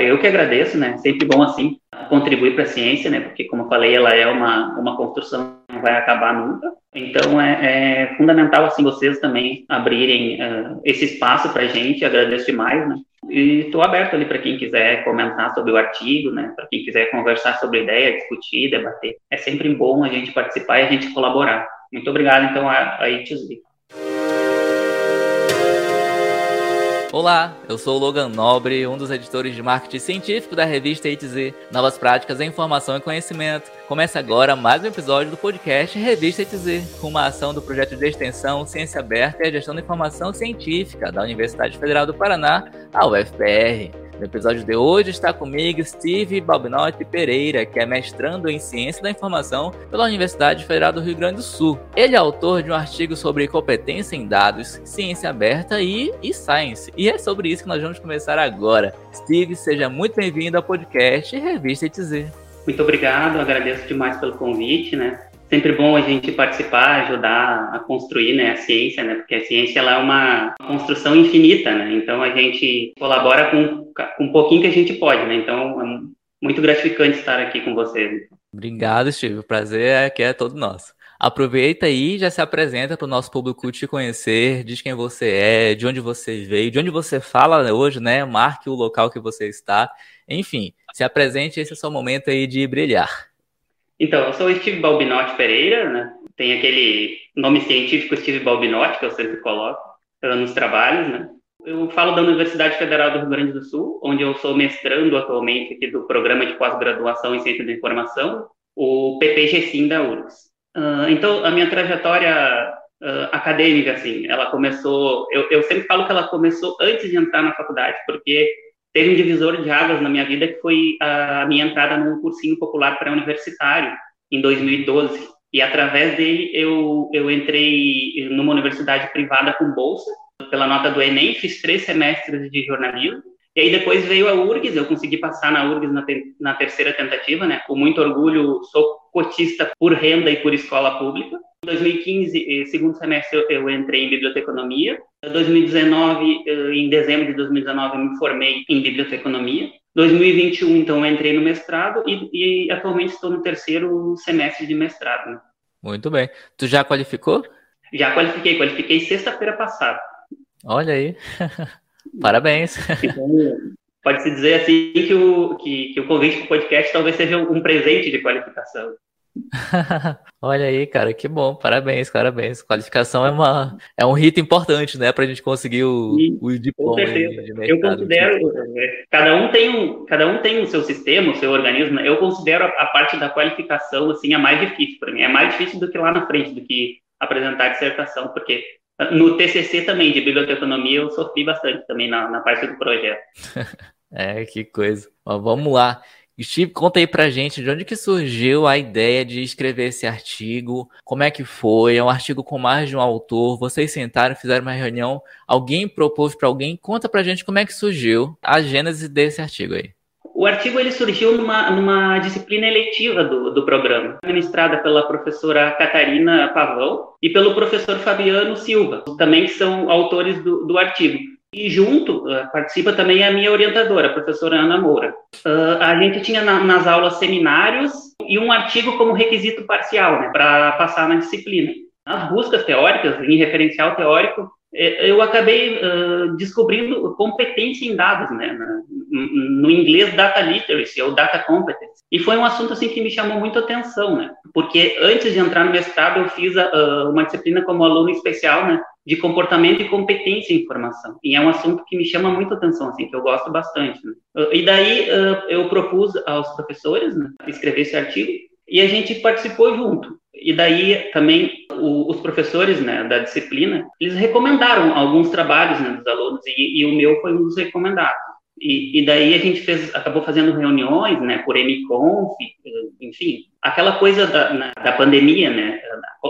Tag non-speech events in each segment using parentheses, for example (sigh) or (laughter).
Eu que agradeço, né? Sempre bom assim contribuir para a ciência, né? Porque como eu falei, ela é uma uma construção que não vai acabar nunca. Então é, é fundamental assim vocês também abrirem uh, esse espaço para a gente. Agradeço demais, né? E estou aberto ali para quem quiser comentar sobre o artigo, né? Para quem quiser conversar sobre ideia, discutir, debater. É sempre bom a gente participar e a gente colaborar. Muito obrigado, então, a, a. Olá, eu sou o Logan Nobre, um dos editores de marketing científico da revista ITZ, Novas Práticas em Informação e Conhecimento. Começa agora mais um episódio do podcast Revista ITZ, com uma ação do projeto de extensão Ciência Aberta e a Gestão da Informação Científica da Universidade Federal do Paraná, a UFPR. No episódio de hoje está comigo Steve Balbinotti Pereira, que é mestrando em Ciência da Informação pela Universidade Federal do Rio Grande do Sul. Ele é autor de um artigo sobre competência em dados, ciência aberta e e-science. E é sobre isso que nós vamos começar agora. Steve, seja muito bem-vindo ao podcast Revista ITZ. Muito obrigado, agradeço demais pelo convite, né? Sempre bom a gente participar, ajudar a construir né, a ciência, né, porque a ciência ela é uma construção infinita, né, então a gente colabora com, com um pouquinho que a gente pode, né, então é muito gratificante estar aqui com vocês. Obrigado, Steve, o prazer é que é todo nosso. Aproveita aí e já se apresenta para o nosso público te conhecer, diz quem você é, de onde você veio, de onde você fala hoje, né? Marque o local que você está. Enfim, se apresente, esse é o seu momento aí de brilhar. Então, eu sou Steve Balbinotti Pereira, né? Tem aquele nome científico Steve Balbinotti, que eu sempre coloco nos trabalhos, né? Eu falo da Universidade Federal do Rio Grande do Sul, onde eu sou mestrando atualmente aqui do Programa de Pós-Graduação em Ciência da Informação, o PPG-SIM da URGS. Uh, então, a minha trajetória uh, acadêmica, assim, ela começou... Eu, eu sempre falo que ela começou antes de entrar na faculdade, porque teve um divisor de águas na minha vida que foi a minha entrada num cursinho popular pré-universitário em 2012 e através dele eu eu entrei numa universidade privada com bolsa pela nota do Enem fiz três semestres de jornalismo e aí depois veio a URGS, eu consegui passar na URGS na, na terceira tentativa, né? Com muito orgulho, sou cotista por renda e por escola pública. Em 2015, eh, segundo semestre, eu, entrei em biblioteconomia. Em 2019, eh, em dezembro de 2019, eu me formei em biblioteconomia. 2021, então, eu entrei no mestrado e, e atualmente estou no terceiro semestre de mestrado. Né? Muito bem. Tu já qualificou? Já qualifiquei, qualifiquei sexta-feira passada. Olha aí. (laughs) Parabéns. Então, pode-se dizer assim que o, que, que o convite para o podcast talvez seja um presente de qualificação. (laughs) Olha aí, cara, que bom. Parabéns, parabéns. Qualificação é, uma, é um rito importante, né, para a gente conseguir o, o diploma. Com certeza. De mercado. Eu considero, é, cada um tem um, cada um tem o seu sistema, o seu organismo. Né? Eu considero a, a parte da qualificação assim a mais difícil para mim. É mais difícil do que lá na frente, do que apresentar a dissertação, porque no TCC também, de biblioteconomia, eu sofri bastante também na, na parte do projeto. (laughs) é, que coisa. Mas vamos lá. Steve, conta aí pra gente de onde que surgiu a ideia de escrever esse artigo, como é que foi, é um artigo com mais de um autor, vocês sentaram, fizeram uma reunião, alguém propôs para alguém, conta pra gente como é que surgiu a gênese desse artigo aí. O artigo ele surgiu numa, numa disciplina eletiva do, do programa, ministrada pela professora Catarina Pavão e pelo professor Fabiano Silva, também que são autores do, do artigo. E junto uh, participa também a minha orientadora, a professora Ana Moura. Uh, a gente tinha na, nas aulas seminários e um artigo como requisito parcial, né, para passar na disciplina. Nas buscas teóricas, em referencial teórico, é, eu acabei uh, descobrindo competência em dados, né? No inglês, data literacy ou data competence. E foi um assunto assim que me chamou muito atenção, né? Porque antes de entrar no mestrado, eu fiz uma disciplina como aluno especial, né? De comportamento e competência em informação. E é um assunto que me chama muito atenção, assim, que eu gosto bastante. Né? E daí eu propus aos professores né, escrever esse artigo e a gente participou junto. E daí também o, os professores né, da disciplina, eles recomendaram alguns trabalhos né, dos alunos, e, e, o meu foi um dos recomendados. E, e, daí a gente fez, acabou fazendo reuniões, né, por MConf, enfim, aquela coisa da, na, da pandemia, né,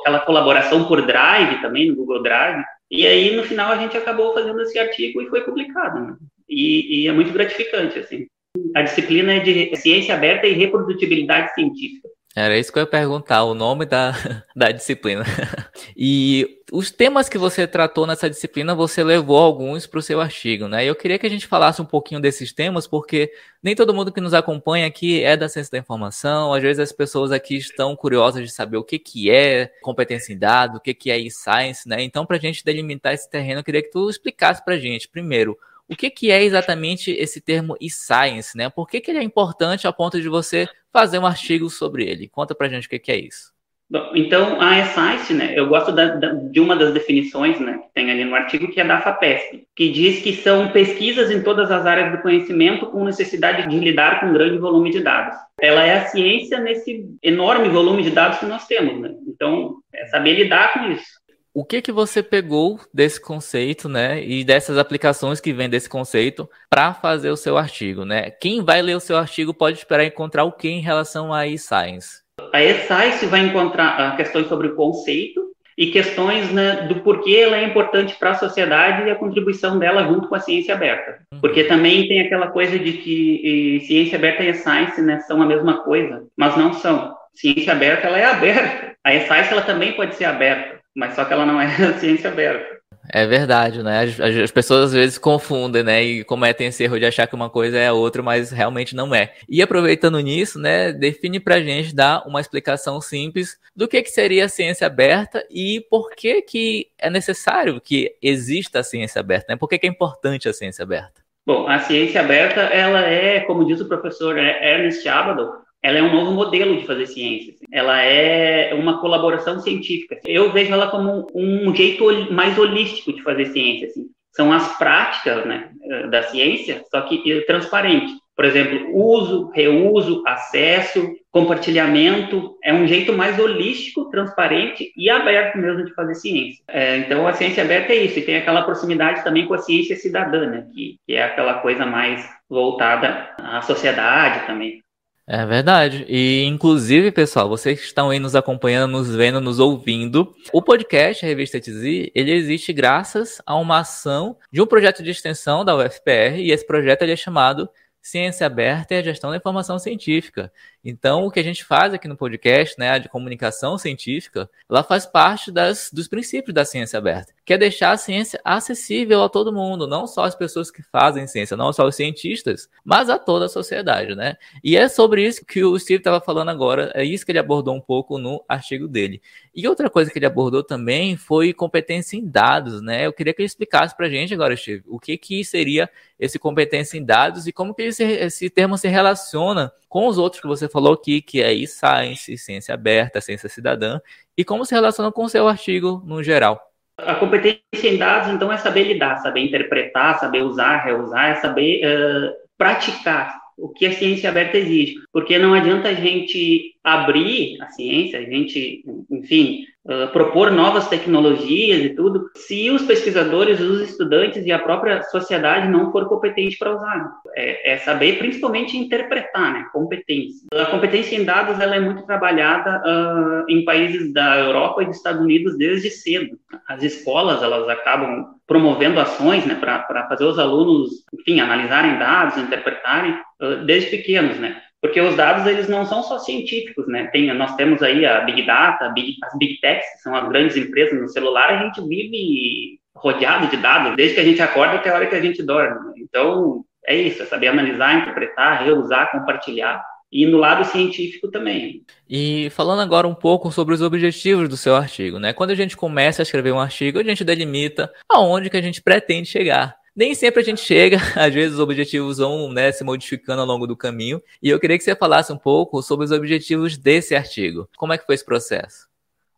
aquela colaboração por Drive também, no Google Drive, e aí no final a gente acabou fazendo esse artigo e foi publicado, né, e, e é muito gratificante, assim. A disciplina é de ciência aberta e reprodutibilidade científica. Era isso que eu ia perguntar, o nome da, (laughs) da disciplina. (laughs) E os temas que você tratou nessa disciplina, você levou alguns para o seu artigo, né? Eu queria que a gente falasse um pouquinho desses temas, porque nem todo mundo que nos acompanha aqui é da ciência da informação. Às vezes as pessoas aqui estão curiosas de saber o que, que é competência em dados, o que, que é e-science, né? Então, para a gente delimitar esse terreno, eu queria que tu explicasse para a gente, primeiro, o que, que é exatamente esse termo e-science, né? Por que, que ele é importante a ponto de você fazer um artigo sobre ele? Conta pra gente o que, que é isso. Bom, então, a e-science, né, eu gosto da, da, de uma das definições né, que tem ali no artigo, que é da FAPESP, que diz que são pesquisas em todas as áreas do conhecimento com necessidade de lidar com um grande volume de dados. Ela é a ciência nesse enorme volume de dados que nós temos. Né? Então, é saber lidar com isso o que que você pegou desse conceito, né, e dessas aplicações que vêm desse conceito para fazer o seu artigo, né? Quem vai ler o seu artigo pode esperar encontrar o que em relação a e-science? A e-science vai encontrar ah, questões sobre o conceito e questões né, do porquê ela é importante para a sociedade e a contribuição dela junto com a ciência aberta. Uhum. Porque também tem aquela coisa de que ciência aberta e e-science né, são a mesma coisa, mas não são. Ciência aberta ela é aberta. A e-science ela também pode ser aberta mas só que ela não é (laughs) ciência aberta. É verdade, né? As, as, pessoas às vezes confundem, né? E cometem esse erro de achar que uma coisa é a outra, mas realmente não é. E aproveitando nisso, né? Define pra gente, dar uma explicação simples do que, que seria a ciência aberta e por que, que é necessário que exista a ciência aberta, né? Por que, que é importante a ciência aberta? Bom, a ciência aberta, ela é, como diz o professor Ernest Abaddon, ela é um novo modelo de fazer ciência. Assim. Ela é uma colaboração científica. Eu vejo ela como um, jeito mais holístico de fazer ciência. Assim. São as práticas né, da ciência, só que transparente. Por exemplo, uso, reuso, acesso, compartilhamento, é um jeito mais holístico, transparente e aberto mesmo de fazer ciência. É, então, a ciência aberta é isso, e tem aquela proximidade também com a ciência cidadã, né, que, que é aquela coisa mais voltada à sociedade também. É verdade. E, inclusive, pessoal, vocês que estão aí nos acompanhando, nos vendo, nos ouvindo, o podcast a Revista TZ, ele existe graças a uma ação de um projeto de extensão da UFPR, e esse projeto ele é chamado Ciência Aberta e a Gestão da Informação Científica. Então, o que a gente faz aqui no podcast, né, de comunicação científica, ela faz parte das, dos princípios da ciência aberta, que é deixar a ciência acessível a todo mundo, não só as pessoas que fazem ciência, não só os cientistas, mas a toda a sociedade, né? E é sobre isso que o Steve estava falando agora, é isso que ele abordou um pouco no artigo dele. E outra coisa que ele abordou também foi competência em dados, né? Eu queria que ele explicasse para a gente agora, Steve, o que que seria esse competência em dados e como que esse, esse termo se relaciona com os outros que você falou aqui, que é e-science, ciência aberta, ciência cidadã, e como se relaciona com o seu artigo no geral. A competência em dados, então, é saber lidar, saber interpretar, saber usar, reusar, é saber uh, praticar o que a ciência aberta exige. Porque não adianta a gente abrir a ciência, a gente, enfim, propor novas tecnologias e tudo, se os pesquisadores, os estudantes e a própria sociedade não for competente para usar. É, é, saber, principalmente, interpretar, né? Competência. A competência em dados, ela é muito trabalhada uh, em países da Europa e dos Estados Unidos desde cedo. As escolas, elas acabam promovendo ações, né, para fazer os alunos, enfim, analisarem dados, interpretarem uh, desde pequenos, né? Porque os dados eles não são só científicos, né? Tem, nós temos aí a Big Data, Big, as Big Techs, que são as grandes empresas no celular, a gente vive rodeado de dados desde que a gente acorda até a hora que a gente dorme. Então, é isso, é saber analisar, interpretar, reusar, compartilhar e no lado científico também. E falando agora um pouco sobre os objetivos do seu artigo, né? Quando a gente começa a escrever um artigo, a gente delimita aonde que a gente pretende chegar. Nem sempre a gente chega, (laughs) às vezes os objetivos vão né, se modificando ao longo do caminho. E eu queria que você falasse um pouco sobre os objetivos desse artigo. Como é que foi esse processo?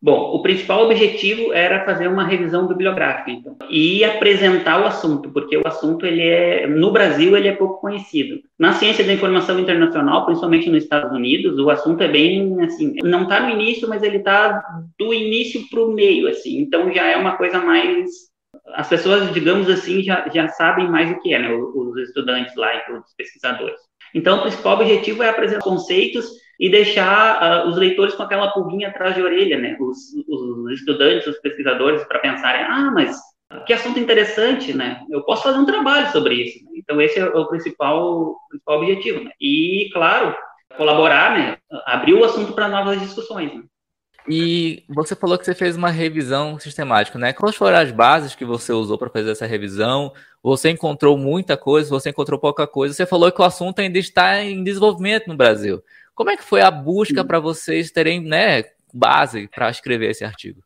Bom, o principal objetivo era fazer uma revisão bibliográfica, então, e apresentar o assunto, porque o assunto ele é no Brasil ele é pouco conhecido. Na ciência da informação internacional, principalmente nos Estados Unidos, o assunto é bem assim, não está no início, mas ele está do início para o meio, assim. Então já é uma coisa mais as pessoas, digamos assim, já, já sabem mais o que é, né, os estudantes lá e os pesquisadores. Então, o principal objetivo é apresentar conceitos e deixar uh, os leitores com aquela pulguinha atrás de orelha, né, os, os estudantes, os pesquisadores, para pensarem, ah, mas que assunto interessante, né, eu posso fazer um trabalho sobre isso. Então, esse é o principal, principal objetivo. Né? E, claro, colaborar, né? Abrir o assunto para novas discussões. Né? E você falou que você fez uma revisão sistemática, né? Quais foram as bases que você usou para fazer essa revisão? Você encontrou muita coisa, você encontrou pouca coisa. Você falou que o assunto ainda está em desenvolvimento no Brasil. Como é que foi a busca para vocês terem, né, base para escrever esse artigo?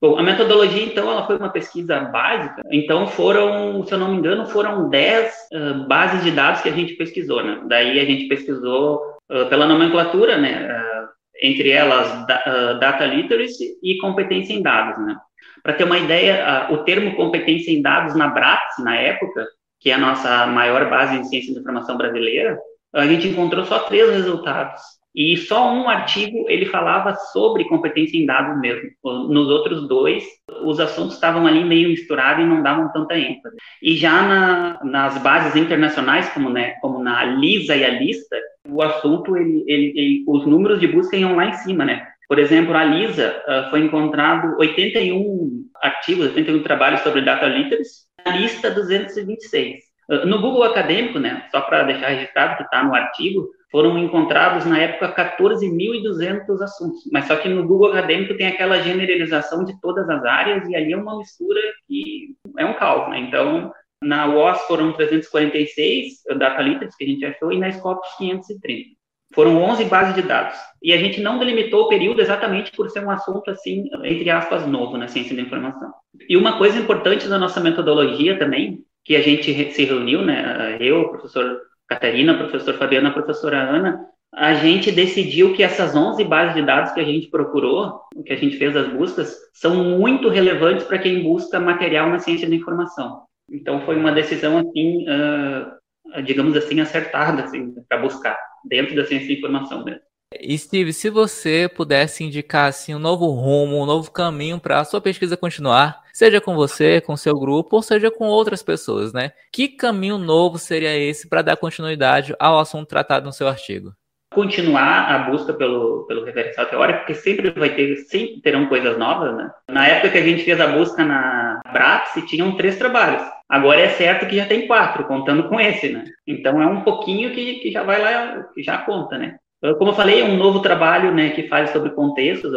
Bom, a metodologia, então, ela foi uma pesquisa básica. Então, foram, se eu não me engano, foram 10 uh, bases de dados que a gente pesquisou, né? Daí a gente pesquisou uh, pela nomenclatura, né? Uh, entre elas, da, Data Literacy e competência em dados, né? Para ter uma ideia, o termo competência em dados na BRATS, na época, que é a nossa maior base em ciência de informação brasileira, a gente encontrou só três resultados. E só um artigo ele falava sobre competência em dados mesmo. Nos outros dois, os assuntos estavam ali meio misturados e não davam tanta ênfase. E já na, nas bases internacionais, como, né, como na LISA e a Lista, o assunto, ele, ele, ele, os números de busca iam lá em cima, né? Por exemplo, a LISA uh, foi encontrado 81 artigos, 81 trabalhos sobre data literacy, a lista 226. Uh, no Google Acadêmico, né, só para deixar registrado que está no artigo, foram encontrados na época 14.200 assuntos, mas só que no Google Acadêmico tem aquela generalização de todas as áreas e ali é uma mistura que é um caos, né? Então, na UOS foram 346 data literacy que a gente achou e na Scopus 530. Foram 11 bases de dados. E a gente não delimitou o período exatamente por ser um assunto, assim, entre aspas, novo na ciência da informação. E uma coisa importante da nossa metodologia também, que a gente se reuniu, né, eu, professor Catarina, professor Fabiana, professora Ana, a gente decidiu que essas 11 bases de dados que a gente procurou, que a gente fez as buscas, são muito relevantes para quem busca material na ciência da informação. Então foi uma decisão assim, uh, digamos assim, acertada assim, para buscar dentro da ciência da informação mesmo. E Steve, se você pudesse indicar assim um novo rumo, um novo caminho para a sua pesquisa continuar, seja com você, com seu grupo, ou seja com outras pessoas, né? Que caminho novo seria esse para dar continuidade ao assunto tratado no seu artigo? Continuar a busca pelo, pelo referencial teórico, porque sempre vai ter, sempre terão coisas novas, né? Na época que a gente fez a busca na Brax, tinham três trabalhos. Agora é certo que já tem quatro, contando com esse, né? Então é um pouquinho que, que já vai lá, que já conta, né? Como eu falei, é um novo trabalho né, que faz sobre contextos,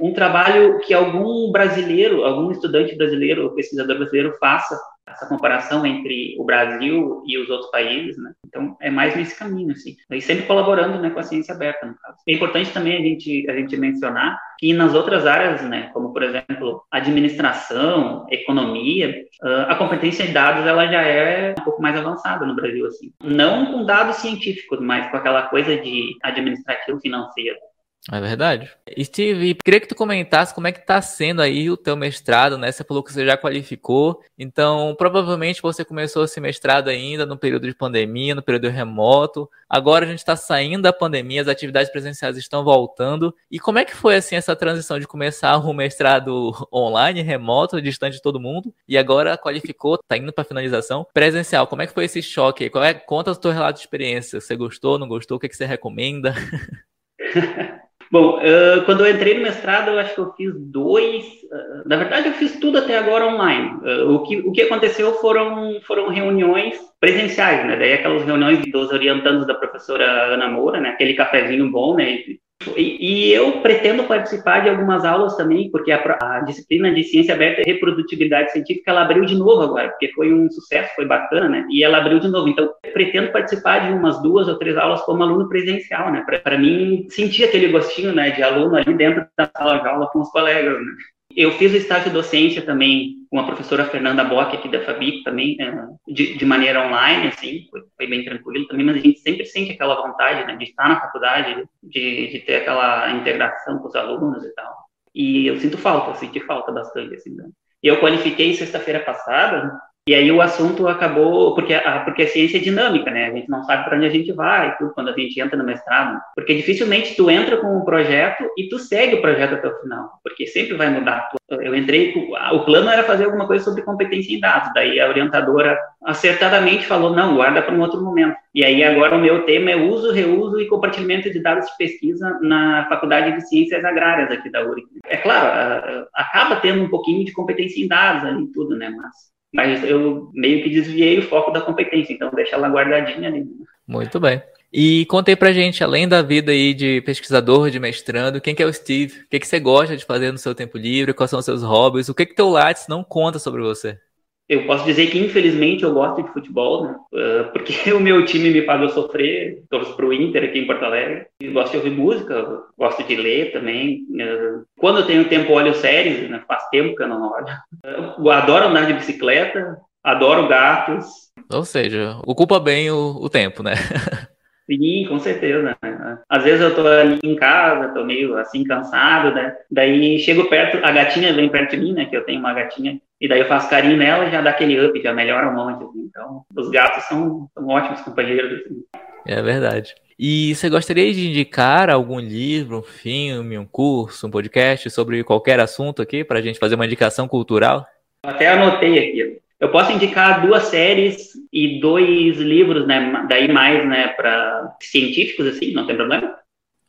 um trabalho que algum brasileiro, algum estudante brasileiro pesquisador brasileiro faça essa comparação entre o Brasil e os outros países, né? Então, é mais nesse caminho, assim. E sempre colaborando, né, com a ciência aberta, no caso. É importante também a gente, a gente mencionar que nas outras áreas, né, como, por exemplo, administração, economia, a competência em dados, ela já é um pouco mais avançada no Brasil, assim. Não com dados científicos, mas com aquela coisa de administrativo financeiro. É verdade. Steve, queria que tu comentasse como é que tá sendo aí o teu mestrado, né? Você falou que você já qualificou, então provavelmente você começou esse mestrado ainda no período de pandemia, no período remoto. Agora a gente está saindo da pandemia, as atividades presenciais estão voltando. E como é que foi assim essa transição de começar o mestrado (laughs) online, remoto, distante de todo mundo, e agora qualificou, tá indo para finalização presencial? Como é que foi esse choque? Qual é conta o teu relato de experiência? Você gostou, não gostou? O que, é que você recomenda? (laughs) Bom, uh, quando eu entrei no mestrado, eu acho que eu fiz dois. Uh, na verdade, eu fiz tudo até agora online. Uh, o, que, o que aconteceu foram, foram reuniões presenciais, né? Daí aquelas reuniões dos orientandos da professora Ana Moura, né? Aquele cafezinho bom, né? E, eu pretendo participar de algumas aulas também, porque a, a, disciplina de ciência aberta e reprodutibilidade científica ela abriu de novo agora, porque foi um sucesso, foi bacana, né? E ela abriu de novo. Então, pretendo participar de umas duas ou três aulas como aluno presencial, né? Para mim, sentir aquele gostinho, né, de aluno ali dentro da sala de aula com os colegas, né? Eu fiz o estágio docência também com a professora Fernanda Bock aqui da Fabic também, é, de, de maneira online, assim, foi, foi, bem tranquilo também, mas a gente sempre sente aquela vontade, né, de estar na faculdade, de, de ter aquela integração com os alunos e tal. E eu sinto falta, eu senti falta bastante, assim, né? E eu qualifiquei sexta-feira passada, e aí o assunto acabou, porque a, porque a ciência é dinâmica, né? A gente não sabe para onde a gente vai, tudo, quando a gente entra no mestrado. Porque dificilmente tu entra com um projeto e tu segue o projeto até o final, porque sempre vai mudar. Eu entrei, o plano era fazer alguma coisa sobre competência em dados, daí a orientadora acertadamente falou, não, guarda para um outro momento. E aí agora o meu tema é uso, reuso e compartilhamento de dados de pesquisa na Faculdade de Ciências Agrárias aqui da URI. É claro, acaba tendo um pouquinho de competência em dados ali tudo, né? Mas mas eu meio que desviei o foco da competência, então deixa ela guardadinha ali. Muito bem. E contei pra gente, além da vida aí de pesquisador, de mestrando, quem que é o Steve? O que, que você gosta de fazer no seu tempo livre? Quais são os seus hobbies? O que que teu Lattes não conta sobre você? Eu posso dizer que, infelizmente, eu gosto de futebol, né? Uh, porque (laughs) o meu time me eu sofrer. Torço pro Inter aqui em Porto Alegre. Gosto de ouvir música, gosto de ler também. Uh, quando eu tenho tempo, olho séries, né? Faz tempo que eu não olho. Uh, eu adoro andar de bicicleta, adoro gatos. Ou seja, ocupa bem o, o tempo, né? (laughs) Sim, com certeza. Às vezes eu tô ali em casa, tô meio assim cansado, né? Daí chego perto, a gatinha vem perto de mim, né? Que eu tenho uma gatinha. E daí eu faço carinho nela e já dá aquele up, já melhora um monte. Assim. Então, os gatos são, são ótimos companheiros. Assim. É verdade. E você gostaria de indicar algum livro, um filme, um curso, um podcast sobre qualquer assunto aqui para a gente fazer uma indicação cultural? Até anotei aqui. Eu posso indicar duas séries e dois livros, né? Daí mais, né, para científicos, assim, não tem problema?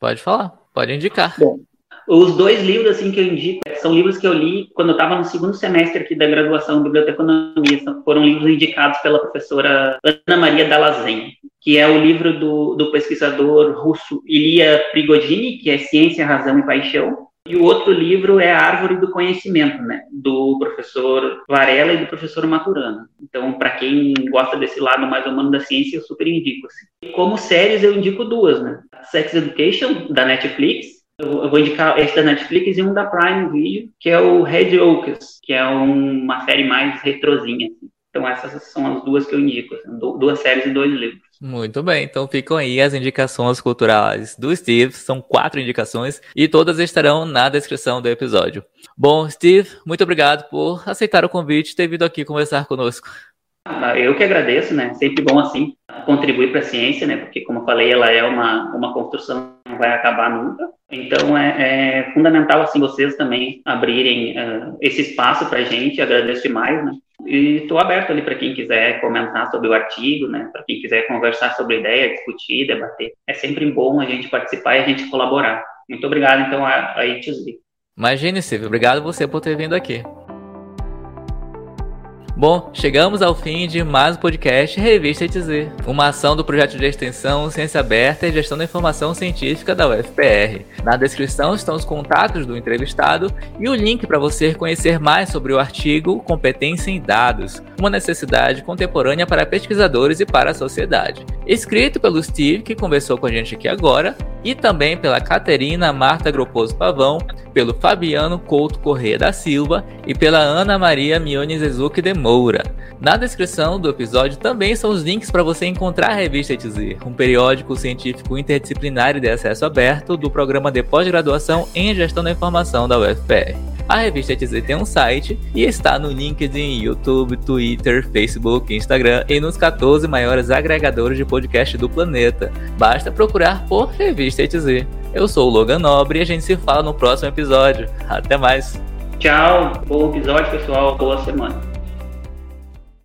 Pode falar, pode indicar. Bom, os dois livros, assim, que eu indico, são livros que eu li quando eu estava no segundo semestre aqui da graduação em Biblioteconomia. Foram livros indicados pela professora Ana Maria Dalazen, que é o livro do, do pesquisador russo Ilya Prigogine, que é Ciência, Razão e Paixão, e o outro livro é A Árvore do Conhecimento, né, do professor Varela e do professor Maturana. Então, para quem gosta desse lado mais humano da ciência, eu super indico. Assim. Como séries, eu indico duas, né? Sex Education, da Netflix. Eu vou indicar esse da Netflix e um da Prime Video, que é o Red Oaks, que é uma série mais retrozinha. Assim. Então, essas são as duas que eu indico, assim, duas séries e dois livros. Muito bem, então ficam aí as indicações culturais do Steve, são quatro indicações e todas estarão na descrição do episódio. Bom, Steve, muito obrigado por aceitar o convite e ter vindo aqui conversar conosco. Ah, eu que agradeço, né? Sempre bom assim contribuir para a ciência, né? Porque como eu falei, ela é uma, uma construção que não vai acabar nunca. Então é, é fundamental assim vocês também abrirem uh, esse espaço para a gente. Agradeço demais, né? E estou aberto ali para quem quiser comentar sobre o artigo, né? Para quem quiser conversar sobre ideia, discutir, debater. É sempre bom a gente participar e a gente colaborar. Muito obrigado, então, a, a ITZ. Imagine, Silvio. Obrigado você por ter vindo aqui. Bom, chegamos ao fim de mais um podcast Revista ETZ, uma ação do projeto de extensão Ciência Aberta e Gestão da Informação Científica da UFPR. Na descrição estão os contatos do entrevistado e o link para você conhecer mais sobre o artigo Competência em Dados, uma necessidade contemporânea para pesquisadores e para a sociedade. Escrito pelo Steve, que conversou com a gente aqui agora, e também pela Caterina Marta Groposo Pavão, pelo Fabiano Couto Corrêa da Silva e pela Ana Maria Mione Zezuki de Moura. Na descrição do episódio também são os links para você encontrar a revista ETZ, um periódico científico interdisciplinar e de acesso aberto do programa de pós-graduação em Gestão da Informação da UFPR. A revista ETZ tem um site e está no LinkedIn, YouTube, Twitter, Facebook, Instagram e nos 14 maiores agregadores de podcast do planeta. Basta procurar por Revista ETZ. Eu sou o Logan Nobre e a gente se fala no próximo episódio. Até mais! Tchau, bom episódio, pessoal. Boa semana.